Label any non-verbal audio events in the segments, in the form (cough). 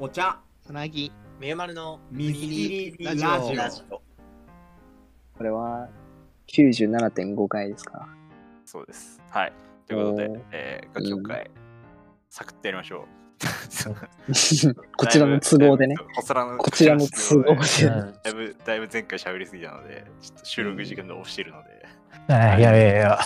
お茶つなぎみゆまるのミステリーラジオラジオ。これは97.5回ですか。そうです。はい。ということでえー、楽曲会、サクッとやりましょう。こちらの都合でね。こちらのこちらの都合で。だいぶ、だいぶ前回喋りすぎたので、ちょっと収録時間が押してるので。あいやいやいや、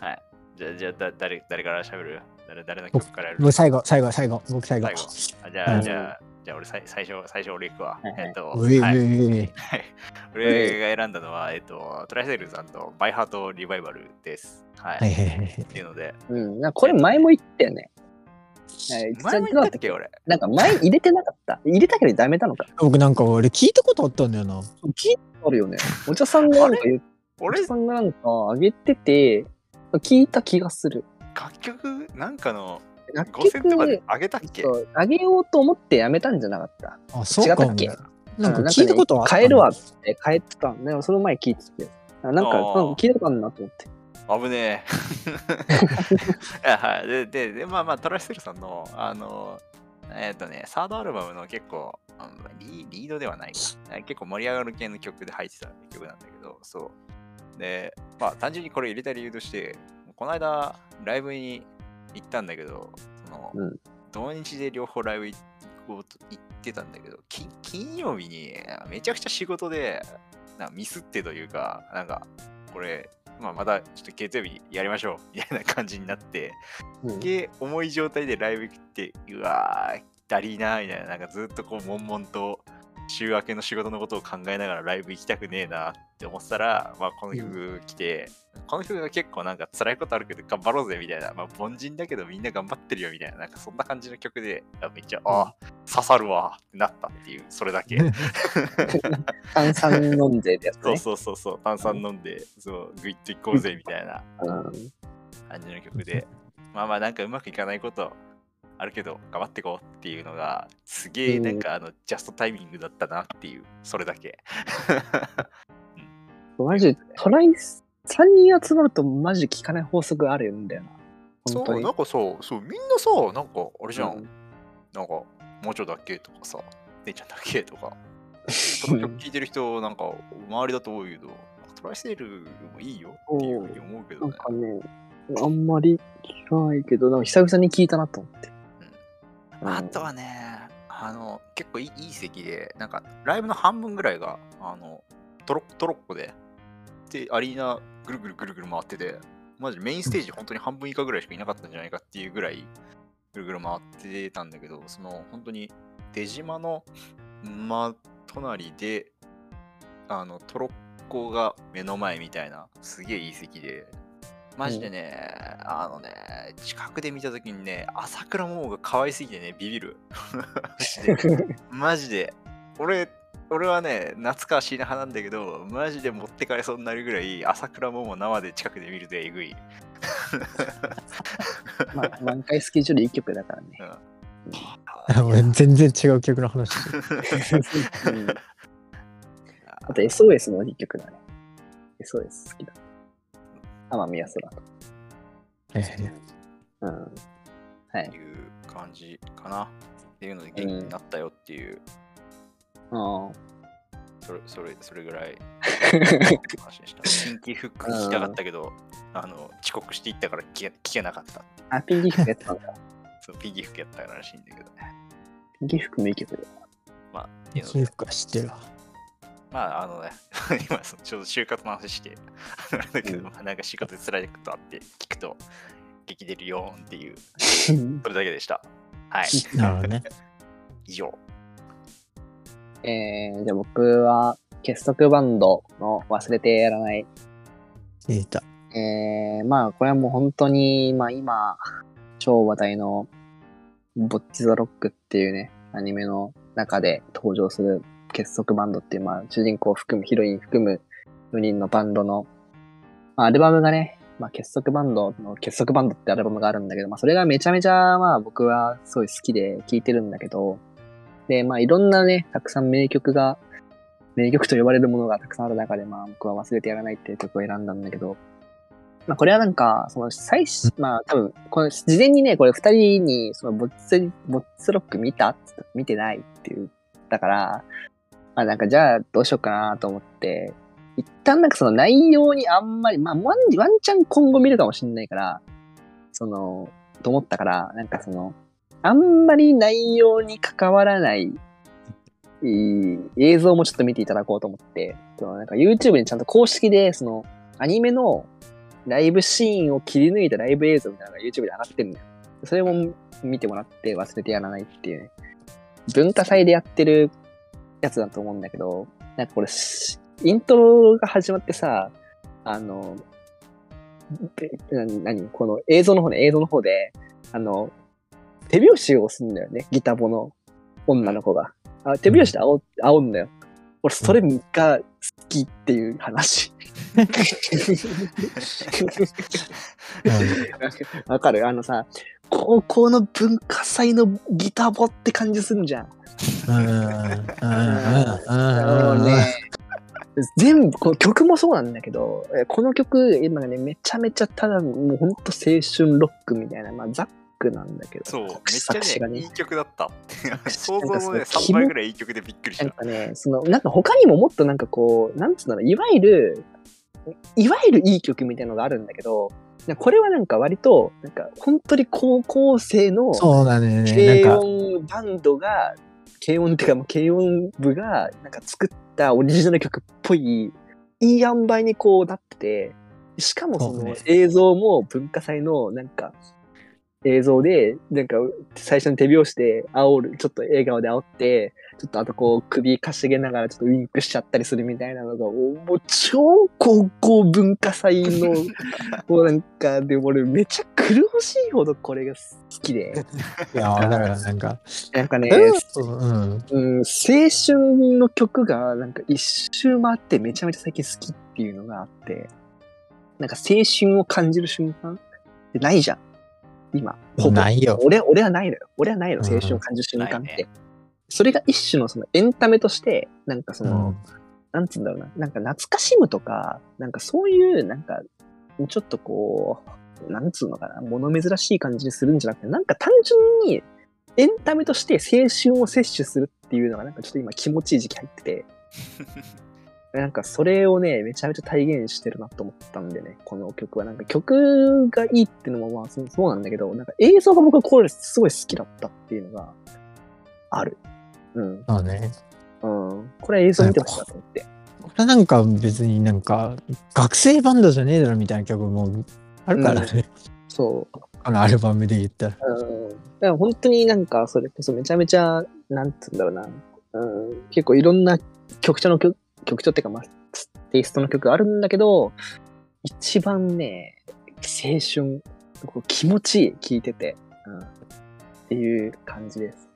はい。じゃあ、じゃあだ誰、誰から喋る？誰、誰の曲からやる僕最後、最後、最後、僕最後。最後。あじゃあ、うんじゃあ、じゃあ俺最最初、最初俺行くわ。はいはいえっと、はい。(laughs) 俺が選んだのは、えっと、トライセールさんとバイハートリバイバルです。はい。っていうので、うん、なこれ前も言ったよね。はい前も言ったっけ俺。なんか前入れてなかった？入れたけどダメなのか？僕なんか俺聞いたことあったんだよな。聞いたことあるよね。お茶さんがなんか言う、お俺茶、さんがなんか上げてて、聞いた気がする。楽曲なんかの楽5000とかで曲、あげたっけ？そう上げようと思ってやめたんじゃなかった。あ、そう違ったっけ？なんか聞いたことあった変えるわって変えてた。でもその前聞いてて。あなんか、あーなんか聞いたことあるなと思って。危ねえ。(laughs) はい。で、で、でまあまあ、トライセルさんの、あの、えっ、とね、サードアルバムの結構、あのリリードではないか。結構盛り上がる系の曲で入ってた曲なんだけど、そう。で、まあ、単純にこれ入れた理由として、この間、ライブに行ったんだけど、その、うん。土日で両方ライブ行こうと言ってたんだけど、金金曜日にめちゃくちゃ仕事でなミスってというか、なんか、これ、まあ、またちょっと月曜日やりましょう (laughs) みたいな感じになって、うん。で、重い状態でライブ行って、うわー、だりーなーみたいな、なんかずっとこう、悶々と週明けの仕事のことを考えながらライブ行きたくねえなって思ってたら、まあ、この曲来て、この曲が結構なんか辛いことあるけど頑張ろうぜみたいな、まあ、凡人だけどみんな頑張ってるよみたいな、なんかそんな感じの曲で、あめっちゃ、あ刺さるわってなったっていう、それだけ。炭酸飲んでるやつ (laughs) そうね。そうそうそう、炭酸飲んで、そう、グイッといこうぜみたいなうん感じの曲で、まあまあなんかうまくいかないことあるけど、頑張っていこうっていうのが、すげえなんかあの、ジャストタイミングだったなっていう、それだけ。(laughs) マジで、トライ3人集まるとマジで効かない法則あるんだよな。そう、に。なんかそう、そう、みんなさ、なんか、あれじゃん、うんなんか、もうちょだっけとかさ、姉ちゃんだっけとか、(laughs) この曲聴いてる人、なんか、周りだと多いけど、トライセールもいいよっていうふうに思うけどね。なんかね、あんまり聞かないけど、なんか久々に聞いたなと思って。うん。あとはね、あの、結構いいいい席で、なんか、ライブの半分ぐらいが、あの、トロトロッコで、で、アリーナぐるぐるぐるぐる回ってて、マジでメインステージ本当に半分以下ぐらいしかいなかったんじゃないかっていうぐらい、ぐるぐる回ってたんだけど、その、本当に出島の真隣で、あの、トロッコが目の前みたいな、すげえいい席で、マジでね、あのね、近くで見たときにね、朝倉桃が可愛すぎてね、ビビる。(laughs) マジで。俺、俺はね、懐かしいな派なんだけど、マジで持ってかれそうになるぐらい、朝倉桃生で近くで見るとえぐい。まあ、満開スケジュールいい曲だからね。俺全然違う曲の話。うんあと SOS もいい曲だね。SOS 好きだ。天宮空と。うん。はいって。いう感じかな。っていうので元気になったよっていう、あそれそれそれぐらい (laughs) 話でした。キンキフック聞きたかったけど、あの遅刻していったから聞け聞けなかった。あ。あ、ピンキー服やったんだ。(laughs) そうピンキフックやったらしいんだけどね。ピンキー服もいい曲だ。まあ、っていうので皮膚か知ってるわ。まあ、あのね、今、そのちょうど就活の話して、だけど、まあなんか仕事で辛いことあって聞くと、激出るよーんっていう、(laughs) それだけでした。はい。なるほどね。(laughs) 以上。えー、じゃあ僕は、結束バンドの忘れてやらない。聞いた。えー、まあ、これはもう本当に、まあ今、超話題の、ボッチザロックっていうね、アニメの中で登場する結束バンドっていう、まあ、主人公を含む、ヒロイン含む4人のバンドの、まあ、アルバムがね、まあ、結束バンドの結束バンドってアルバムがあるんだけど、まあ、それがめちゃめちゃ、まあ、僕はすごい好きで聴いてるんだけど、で、まあ、いろんなね、たくさん名曲が、名曲と呼ばれるものがたくさんある中で、まあ、僕は忘れてやらないっていう曲を選んだんだけど、まあ、これはなんか、その最初、まあ多分、この事前にね、これ二人に、そのボッツ、ボッツロック見た？って見てないっていう。だから、まあなんかじゃあどうしようかなと思って、一旦なんかその内容にあんまり、まあワンワンチャン今後見るかもしれないから、その、と思ったから、なんかその、あんまり内容に関わらない、えー映像もちょっと見ていただこうと思って、そのなんか YouTube にちゃんと公式で、その、アニメのライブシーンを切り抜いたライブ映像みたいなのが YouTube で上がってるんだよ。それも見てもらって忘れてやらないっていうね。文化祭でやってるやつだと思うんだけど、なんかこれ、しイントロが始まってさ、あの、何？この映像の方ね、映像の方で、あの、手拍子を押すんだよね、ギタボの女の子が。あ手拍子で煽煽んだよ。俺、それが好きっていう話。わかる？あのさ、高校の文化祭のギタボって感じするんじゃん。全部、この曲もそうなんだけど、えこの曲、今ね、めちゃめちゃただ、もうほんと青春ロックみたいな、まあ、ザックなんだけど、そう、めっ作詞がちゃね、いい曲だった。(laughs) 想像のね、その3倍ぐらいいい曲でびっくりした。なんかね、その、なんか他にももっとなんかこう、なんつうんだろう、いわゆる、いわゆるいい曲みたいなのがあるんだけど、これはなんか割と、なんか本当に高校生のそうだね。軽なんか、音バンドが、軽音っていうか軽音部がなんか作ったオリジナル曲っぽい、いい塩梅にこうなってて、しかもその映像も文化祭のなんか映像で、なんか最初に手拍子で煽る、ちょっと笑顔で煽って、ちょっとあとこう首かしげながらちょっとウィンクしちゃったりするみたいなのが、おもう超高校文化祭の、(laughs) もうなんか、でも俺めっちゃ苦しいほどこれが好きで、いや、だからなんか、なんかね、うん。うん、青春の曲がなんか一周回ってめちゃめちゃ最近好きっていうのがあって、なんか青春を感じる瞬間ってないじゃん。今。ほぼないよ。俺俺はないのよ。俺はないの、うん青春を感じる瞬間って。ないそれが一種のそのエンタメとして、なんかその、うんなんつうんだろうな、なんか懐かしむとか、なんかそういう、なんか、ちょっとこう、なんつうのかな、物珍しい感じにするんじゃなくて、なんか単純にエンタメとして青春を摂取するっていうのが、なんかちょっと今気持ちいい時期入ってて、(laughs) なんかそれをね、めちゃめちゃ体現してるなと思ったんでね、この曲は。なんか曲がいいっていうのもまあそうなんだけど、なんか映像が僕これすごい好きだったっていうのがある。うん。そうね。うん。これ映像見てほしいなと思って。これなんか別になんか、学生バンドじゃねえだろみたいな曲もあるからね。そう。このアルバムで言ったら。うん。だから本当になんかそれこそめちゃめちゃ、なんつうんだろうな。うん。結構いろんな曲調の曲、曲調っていうかまあ、テイストの曲あるんだけど、一番ね、青春、気持ちいい、聴いてて。うん。っていう感じです。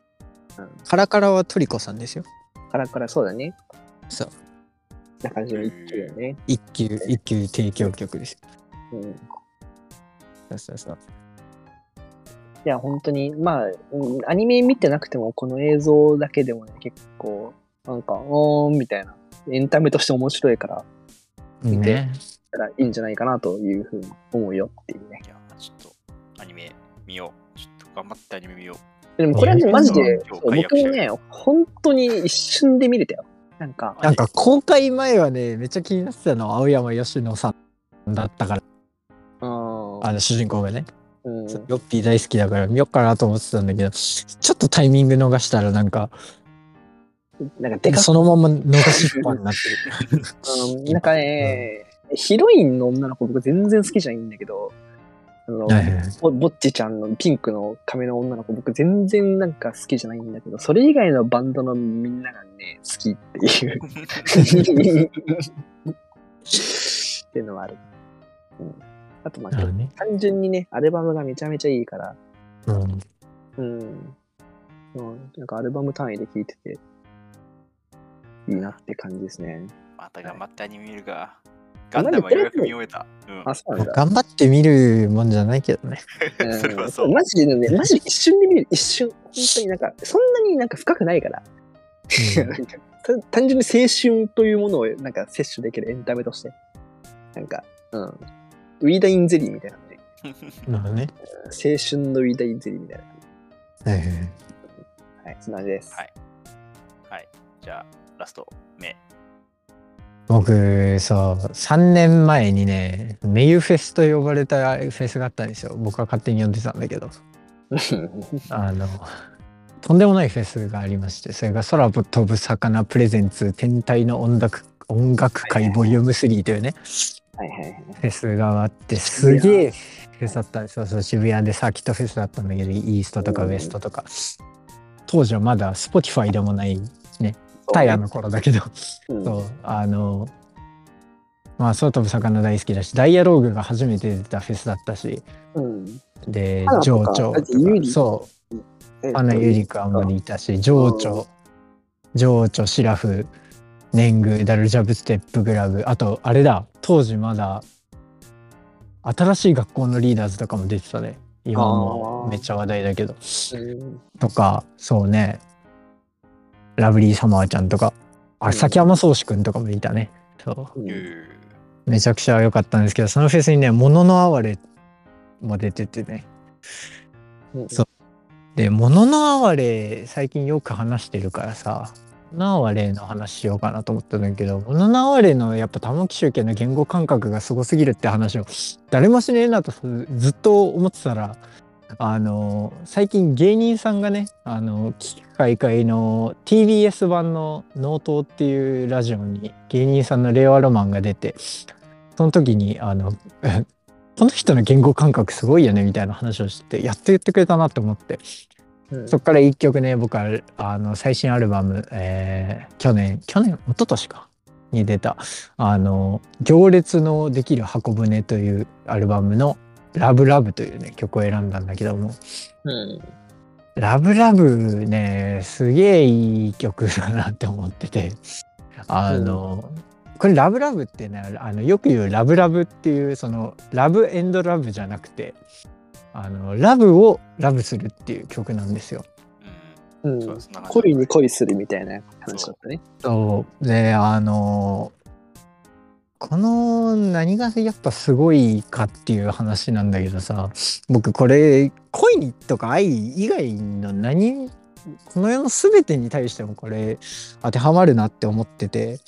うん。カラカラはトリコさんですよ。カラカラそうだね。そう。な感じの一曲だよね。一級、一級提供曲ですよ。うん。そうそうそう。いや、本当に、まあ、うんアニメ見てなくても、この映像だけでもね、結構、なんか、おーんみたいな、エンタメとして面白いから、見てね。たらいいんじゃないかなというふうに思うよっていうね。いや、ちょっとアニメ見よう。ちょっと頑張ってアニメ見よでもこれはね、ねマジで、僕もね、本当に一瞬で見れたよ。なんか、なんか公開前はね、めっちゃ気になってたのは青山吉野さんだったから、うんあの主人公がね、うん、ヨッピー大好きだから見よっかなと思ってたんだけど、ちょっとタイミング逃したらなんか、なんかでかそのまま逃しっぱになってる。(laughs) うん、なんかね、ヒロインの女の子僕全然好きじゃないんだけど、あの、はいはいはいぼぼっちちゃんのピンクの髪の女の子僕全然なんか好きじゃないんだけど、それ以外のバンドのみんながね、好きっていう。っていうのはある。うん、あとまあ、ね。単純にね、アルバムがめちゃめちゃいいから、うん。うん。うん、なんかアルバム単位で聴いてて、いいなって感じですね。また頑張ってアニメ見るが。ガンダムはようやく見終えた。うん。あ、そうなんだ。頑張って見るもんじゃないけどね。(laughs) うんそれはそうマジでね、マジで一瞬で見る、一瞬。本当になんか、そんなになんか深くないから。うん (laughs) なんかた単純に青春というものをなんか摂取できるエンタメとして。なんか、うん。ウィーダインゼリーみたいな感じ。(laughs) なるね。青春のウィーダインゼリーみたいな。はい、そんな感じです。はいはい。じゃあ、ラスト、目。僕、そう、3年前にね、メユフェスと呼ばれたフェスがあったんですよ。僕は勝手に呼んでたんだけど。(laughs) あの、とんでもないフェスがありまして、それが空飛ぶ魚プレゼンツ天体の音楽音楽会ボリューム3というね、はいはいはい。フェスがあって、すげえフェスだったんですよ。そう渋谷でサーキットフェスだったんだけど、イーストとかウエストとか。当時はまだ Spotify でもないタイヤの頃だけど、うん。そう、あの、まあ、空飛ぶ魚大好きだし、ダイアローグが初めて出たフェスだったし、うん。で情緒そう、えっとアナユリカもいたし、情緒、情緒、シラフ、年貢、ダルジャブステップグラブ、あと、あれだ、当時まだ、新しい学校のリーダーズとかも出てたね。今もめっちゃ話題だけど。うん。とか、そうね、ラブリーサマーちゃんとか、あ、うん崎山宗志くんとかもいたね。そう。めちゃくちゃ良かったんですけど、そのフェスにね、ものの哀れも出ててね。うんそうで、ものの哀れ、最近よく話してるからさ、ものの哀れの話しようかなと思ったんだけど、ものの哀れのやっぱ玉木集権の言語感覚がすごすぎるって話を誰もしねえなとずっと思ってたら、あの、最近芸人さんがね、あの、危機開会の TBS 版の納刀っていうラジオに芸人さんの令和ロマンが出て、その時に、あの、(laughs) この人の言語感覚すごいよねみたいな話をして、やっと言ってくれたなって思って、うん。そっから一曲ね、僕はあの最新アルバム、えー去年、去年、一昨年か、に出た、あの、行列のできる箱舟というアルバムのラブラブというね、曲を選んだんだけども、うんラブラブね、すげえいい曲だなって思ってて、あの、これラブラブってね、あのよく言うラブラブっていう、そのラブエンドラブじゃなくて、あの、ラブをラブするっていう曲なんですよ。ん。うん恋に恋するみたいな話だったね。そう。で、あの、この何がやっぱすごいかっていう話なんだけどさ、僕これ恋とか愛以外の何、この世の全てに対してもこれ当てはまるなって思ってて、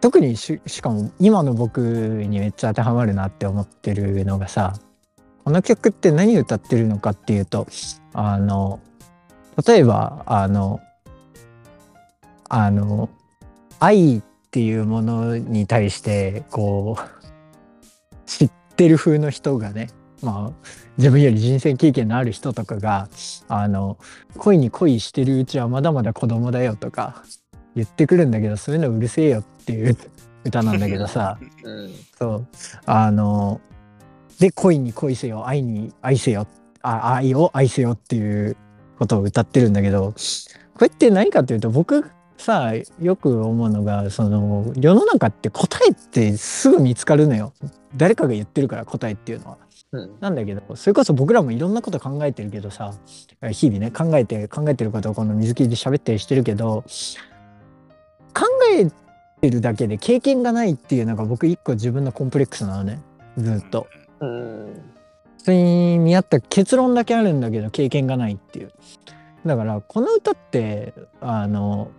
特にししかも今の僕にめっちゃ当てはまるなって思ってるのがさ、この曲って何歌ってるのかっていうと、あの、例えば、あの、あの愛っていうものに対してこう知ってる風の人がねまあ自分より人生経験のある人とかがあの恋に恋してるうちはまだまだ子供だよとか言ってくるんだけどそういうのうるせえよっていう (laughs) 歌なんだけどさ。うん。そう。あので恋に恋せよ愛に愛せよあ愛を愛せよっていうことを歌ってるんだけどこれって何かっていうと僕さよく思うのがその世の中って答えってすぐ見つかるのよ誰かが言ってるから答えっていうのは。うんなんだけどそれこそ僕らもいろんなこと考えてるけどさ日々ね考えて考えてることをこの水切りで喋ったりしてるけど考えてるだけで経験がないっていうのが僕一個自分のコンプレックスなのねずっと。うん普通に見合った結論だけあるんだけど経験がないっていう。だからこの歌ってあの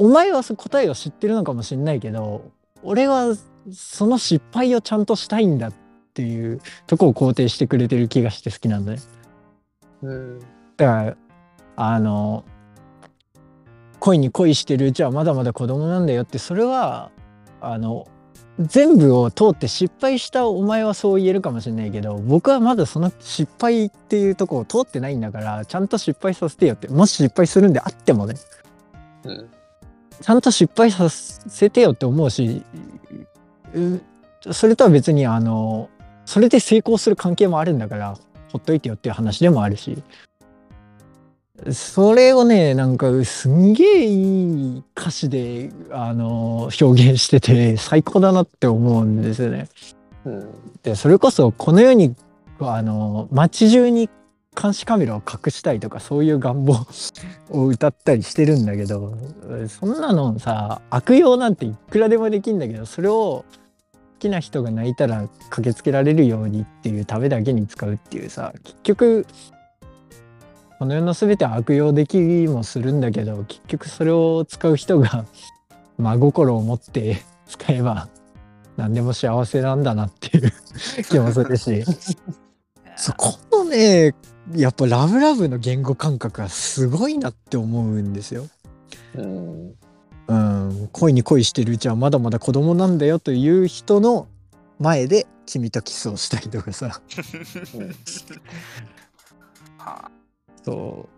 お前はそ答えを知ってるのかもしれないけど俺はその失敗をちゃんとしたいんだっていうとこを肯定してくれてる気がして好きなんだね。うん。だからあの恋に恋してるうちはまだまだ子供なんだよってそれはあの全部を通って失敗したお前はそう言えるかもしれないけど僕はまだその失敗っていうとこを通ってないんだからちゃんと失敗させてよってもし失敗するんであってもね。うんちゃんと失敗させてよって思うしそれとは別にあのそれで成功する関係もあるんだからほっといてよっていう話でもあるしそれをねなんかすんげえいい歌詞であの表現してて最高だなって思うんですよね。でそれこそこの世にあの街中に監視カメラを隠したいとかそういう願望を歌ったりしてるんだけどそんなのさ悪用なんていくらでもできんだけどそれを好きな人が泣いたら駆けつけられるようにっていうためだけに使うっていうさ結局この世の全ては悪用できもするんだけど結局それを使う人が (laughs) 真心を持って使えば何でも幸せなんだなっていう気もするし。そこのねやっぱラブラブの言語感覚はすごいなって思うんですよ。うん。うん、恋に恋してるうちはまだまだ子供なんだよという人の前で君とキスをしたりとかさ。は (laughs) そ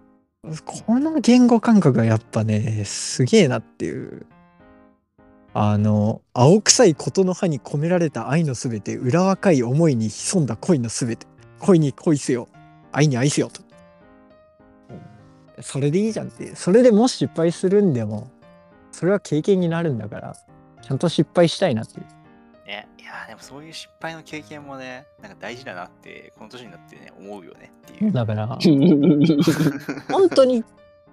う。この言語感覚がやっぱねすげえなっていう。あの青臭いことの葉に込められた愛のすべて裏若い思いに潜んだ恋のすべて恋に恋せよ。愛に愛せよと。それでいいじゃんって。それでもし失敗するんでもそれは経験になるんだからちゃんと失敗したいなっていう。ね、いやーでもそういう失敗の経験もね、なんか大事だなって、この年になってね、思うよねっていう。だから (laughs) 本当に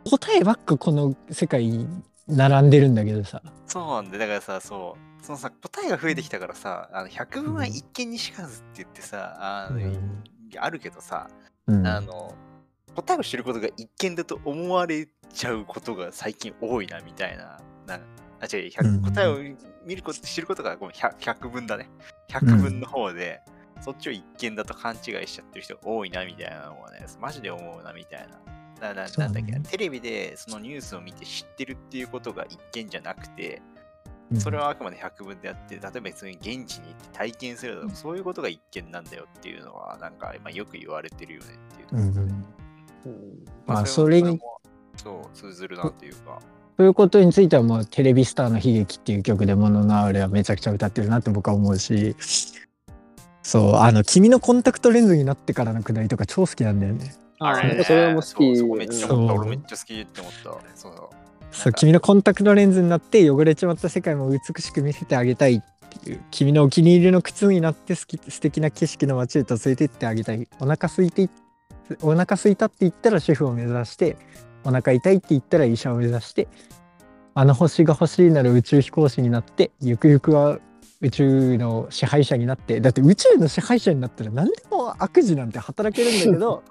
答えばっかこの世界に並んでるんだけどさ。そうなんで、だからさ、そう、そのさ、答えが増えてきたからさ、あの100分は一見にしかずって言ってさ、あのうんあるけどさ、うんあの、答えを知ることが一見だと思われちゃうことが最近多いな、みたいな。なあ、違う、100うん答えを見ること、知ることがごめん 100, 100分だね。100分の方で、そっちを一見だと勘違いしちゃってる人が多いな、みたいなのはね、マジで思うな、みたいな。なんだっけな、テレビでそのニュースを見て知ってるっていうことが一見じゃなくて、うんそれはあくまで100分であって、例えば別に現地に行って体験するとか、そういうことが一見なんだよっていうのは、なんか今よく言われてるよねっていうう。んうんうんまあそれにもそう、通ずるなっていうか。そういうことについてはもうテレビスターの悲劇っていう曲でモノナウレはめちゃくちゃ歌ってるなって僕は思うしそうあの君のコンタクトレンズになってからのくだりとか超好きなんだよねあれそれも好き。そうめっちゃ思った。そう俺めっちゃ好きって思った。そうそう。君のコンタクトレンズになって汚れちまった世界も美しく見せてあげたいっていう君のお気に入りの靴になって好き素敵な景色の街へと連れてってあげたいお腹空いていお腹空いたって言ったらシェフを目指してお腹痛いって言ったら医者を目指してあの星が欲しいなら宇宙飛行士になってゆくゆくは宇宙の支配者になってだって宇宙の支配者になったら何でも悪事なんて働けるんだけど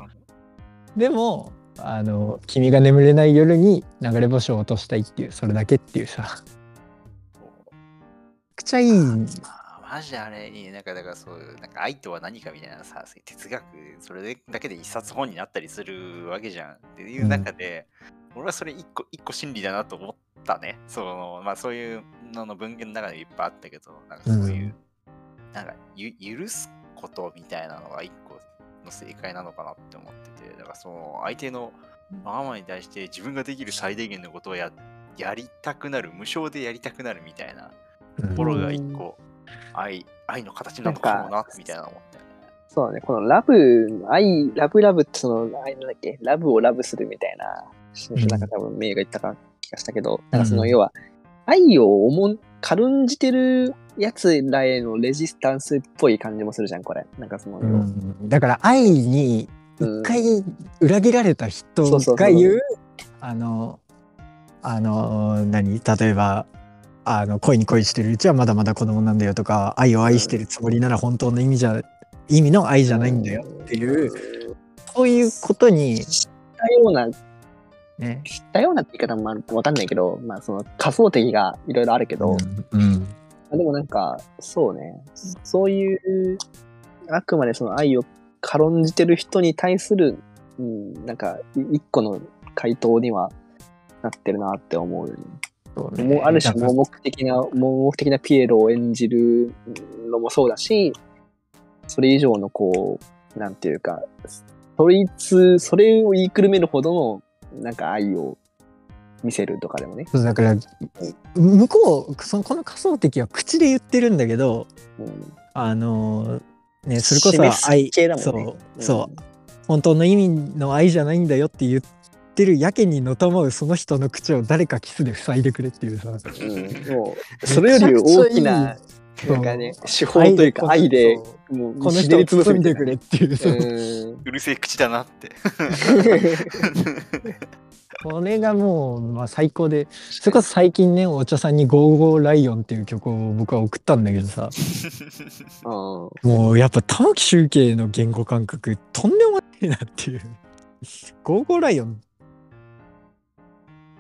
(laughs) でもあの君が眠れない夜に流れ星を落としたいっていうそれだけっていうさ。くちゃいいあマジであれに、なんかだからそういう、なんか愛とは何かみたいなさ、哲学、それだけで一冊本になったりするわけじゃんっていう中で、俺はそれ一個一個真理だなと思ったね。その、まあそういうのの文献の中でいっぱいあったけど、なんかそういう、うん。なんかゆ許すことみたいなのが一個の正解なのかなって思ってて、だからその相手のわがままに対して自分ができる最低限のことをややりたくなる、無償でやりたくなるみたいなところが一個愛愛の形なのかもなみたいな思ったよね。そうね、このラブ、愛、ラブラブってその、あれなんだっけ、ラブをラブするみたいな、んなんか多分メイが言ったか気がしたけど、なんかその要は、愛を重ん軽んじてるやつらへのレジスタンスっぽい感じもするじゃん、これ。なんかその、うん。だから愛に一回裏切られた人が言うあのあの何？例えばあの恋に恋してるうちはまだまだ子供なんだよとか愛を愛してるつもりなら本当の意味じゃ意味の愛じゃないんだよっていうそういうことに似たような、似ねたようなって言い方もわかんないけど、まあその仮想的がいろいろあるけど、うんうんあでもなんか、そうね。そういう、あくまでその愛を軽んじてる人に対する、うん、なんか、い一個の回答にはなってるなって思うよね。そうねもうある種盲目的な、盲目的なピエロを演じるのもそうだし、それ以上のこう、なんていうか、そいつ、それを言いくるめるほどの、なんか愛を見せるとかでもね。そうだから向こうそのこの仮想敵は口で言ってるんだけどうん、あのねそれこそ愛ね。そうそう。本当の意味の愛じゃないんだよって言ってるやけにのたまうその人の口を誰かキスで塞いでくれっていうさ。うん。うん、もう、それより大きな、なんかね、手法というか愛で、もう、この人を包んでくれ。れっていうそううん。うるせえ口だなって。(laughs) これがもう、まあ、最高でそれこそ最近ねお茶さんに「ゴーゴーライオン」っていう曲を僕は送ったんだけどさうん。もうやっぱ玉置周啓の言語感覚とんでもないなっていう「ゴーゴーライオン」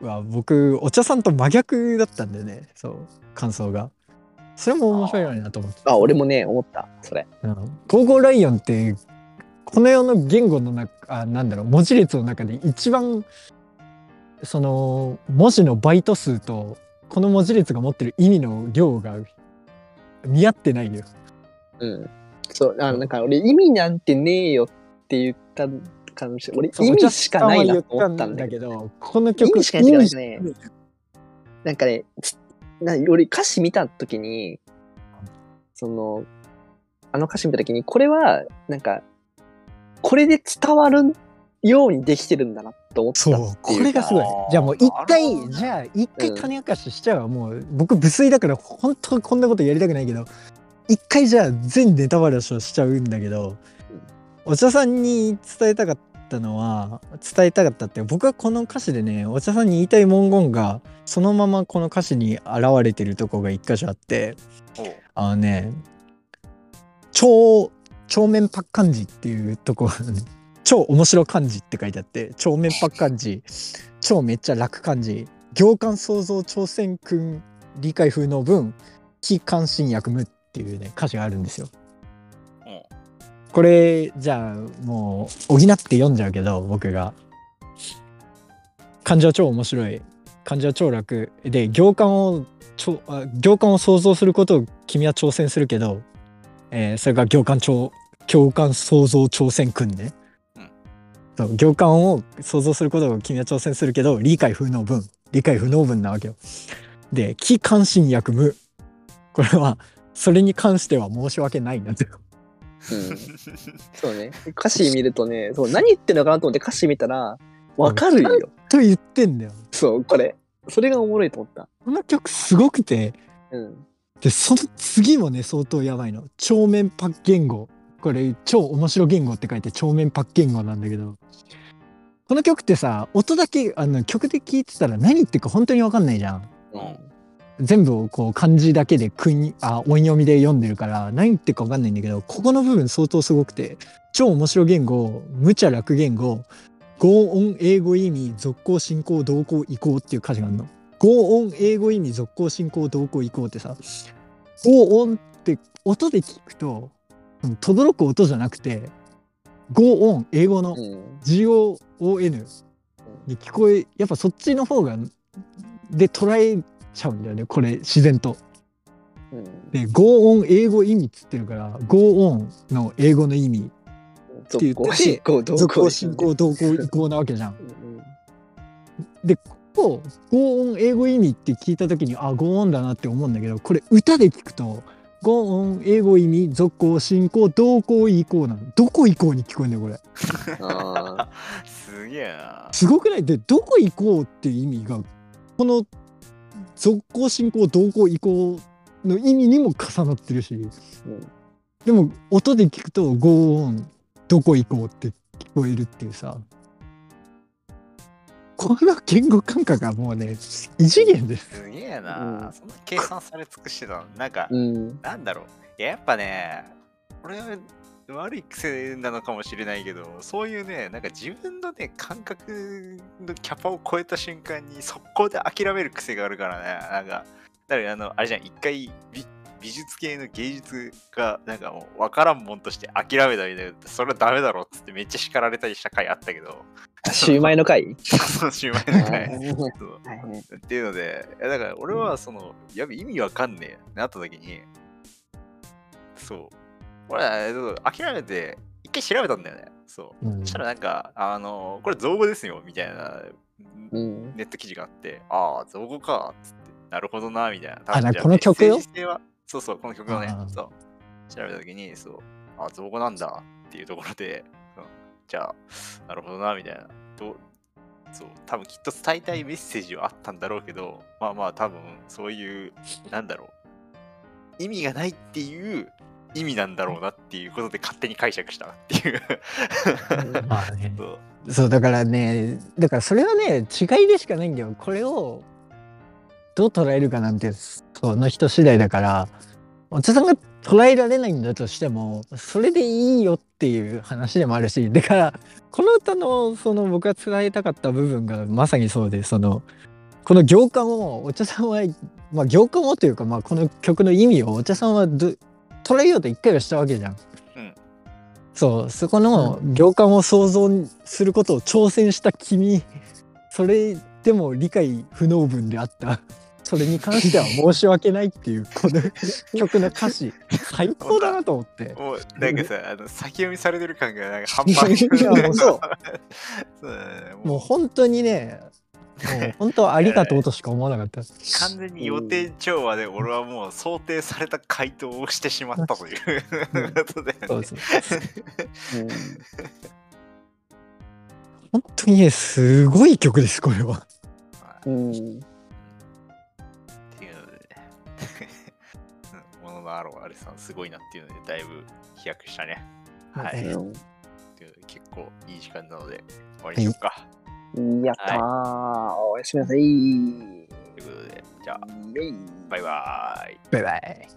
は僕お茶さんと真逆だったんだよねそう感想がそれも面白いなと思ってあ、俺もね、思った。それ。うんゴーゴーライオンってこの世の言語の中あなんだろう文字列の中で一番その文字のバイト数とこの文字列が持ってる意味の量が見合ってないよ。うん。そう、あの、なんか俺意味なんてねえよって言ったかもしれない。俺意味しかないなと思ったんだけど。この意曲味しかないね、なんかね、つな俺歌詞見たときに、その、あの歌詞見たときに、これは、なんか、これで伝わるようにできてるんだなと思ったっていうそうかこれがすごい。じゃあもう一回じゃあ一回うん種明かししちゃう。わ、もう僕無粋だから本当はこんなことやりたくないけど一回じゃあ全ネタバラシをしちゃうんだけど、お茶さんに伝えたかったのは伝えたかったって僕はこの歌詞でねお茶さんに言いたい文言がそのままこの歌詞に現れてるとこが一箇所あってあのね超超面パッ漢字っていうとこ超面白漢字って書いてあって超面パッ漢字超めっちゃ楽漢字行間創造挑戦訓理解風の文非関心役務っていうね歌詞があるんですよ。うんこれじゃあもう補って読んじゃうけど僕が。漢字は超面白い。漢字は超楽で行間をちょあ行間を想像することを君は挑戦するけど、えーそれが行間超共感創造挑戦訓ね、うん。そう行間を想像することを君は挑戦するけど理解不能分理解不能分なわけよ。で非関心役無。これはそれに関しては申し訳ないなってうん。そうね。(laughs) 歌詞見るとね、そう、何言ってんのかなと思って歌詞見たら、わかるよ。と言ってんだよそう、これ。それがおもろいと思った。この曲すごくてうん。でその次もね相当やばいの超面パッ言語これ超面白言語って書いて超面パッ言語なんだけどこの曲ってさ音だけあの曲で聞いてたら何言ってるか本当に分かんないじゃんうん全部をこう漢字だけで訓にあ音読みで読んでるから何言ってるか分かんないんだけどここの部分相当すごくて超面白言語無茶楽言語合音英語意味続行進行動向移行っていう歌詞があるの合音英語意味続行進行動向移行ってさ合音って音で聞くとうん轟く音じゃなくて合音英語のうん。GOON に聞こえやっぱそっちの方がで捉えちゃうんだよねこれ自然と。うん。で合音英語意味っつってるから合音の英語の意味って行進行、動続行向進行動向移行なわけじゃん。うんでここ合音英語意味って聞いた時にあ合音だなって思うんだけどこれ歌で聞くと合音英語意味続行進行動向移行なのどこ移行に聞こえんだよこれあ (laughs) すげえな。すごくない？でどこ行こうっていう意味がこの続行進行動向移行の意味にも重なってるしーうんでも音で聞くと合音どこ行こうって聞こえるっていうさこの言語感覚がもうね異次元ですすげえな、うんそんな計算され尽くしてたの。なんか、うん。なんだろう。いややっぱね、これは悪い癖なのかもしれないけど、そういうね、なんか自分のね、感覚のキャパを超えた瞬間に速攻で諦める癖があるからね、なんか、だからあの、あれじゃん、一回美美術系の芸術が、なんかもう分からんもんとして諦めたみたいな、それはダメだろっつってめっちゃ叱られたりした回あったけど、シューマイの回？そ (laughs) のシューマイの回。っていうので、だから俺はその、やべ、意味わかんねえなった時に、そう。俺はえっと諦めて、一回調べたんだよね。そう。うんそしたらなんか、あの、これ造語ですよ、みたいなうん。ネット記事があって、ああ、造語か、つって、なるほどな、みたいな。あなこの曲よ？そうそう、この曲をねそう。調べた時に、そう、あ、造語なんだっていうところで、そうじゃあ、なるほどな、みたいな。どうそう、多分きっと伝えたいメッセージはあったんだろうけど、まあまあ多分そういう、なんだろう、意味がないっていう意味なんだろうなっていうことで勝手に解釈したっていう。まあね。そう。だからねだからそれはね違いでしかないんだよ。これをどう捉えるかなんてその人次第だから。お茶さんが捉えられないんだとしてもそれでいいよっていう話でもあるし。だからこの歌のその僕が伝えたかった部分がまさにそうでそのこの行間をお茶さんはまあ行間をというか、まあ、この曲の意味をお茶さんはど捉えようと一回はしたわけじゃん。うん。そう。そこの行間を想像することを挑戦した君それでも理解不能分であった。それに関しては申し訳ないっていうこの曲の歌詞。最高だなと思って。もうなんかさ、あの先読みされてる感がなんか半端な (laughs) い。(laughs) もう本当にね本当ありがとうとしか思わなかった。完全に予定調和で俺はもう想定された回答をしてしまったということで、そうそううん本当にねすごい曲ですこれは。うん。っていうのでもののあろうあれさんすごいなっていうのでだいぶ飛躍したね。はい。結構いい時間なので終わりにしようか。やったー、おやすみなさい。ということで、じゃあ、バイバーイ。バイバイ。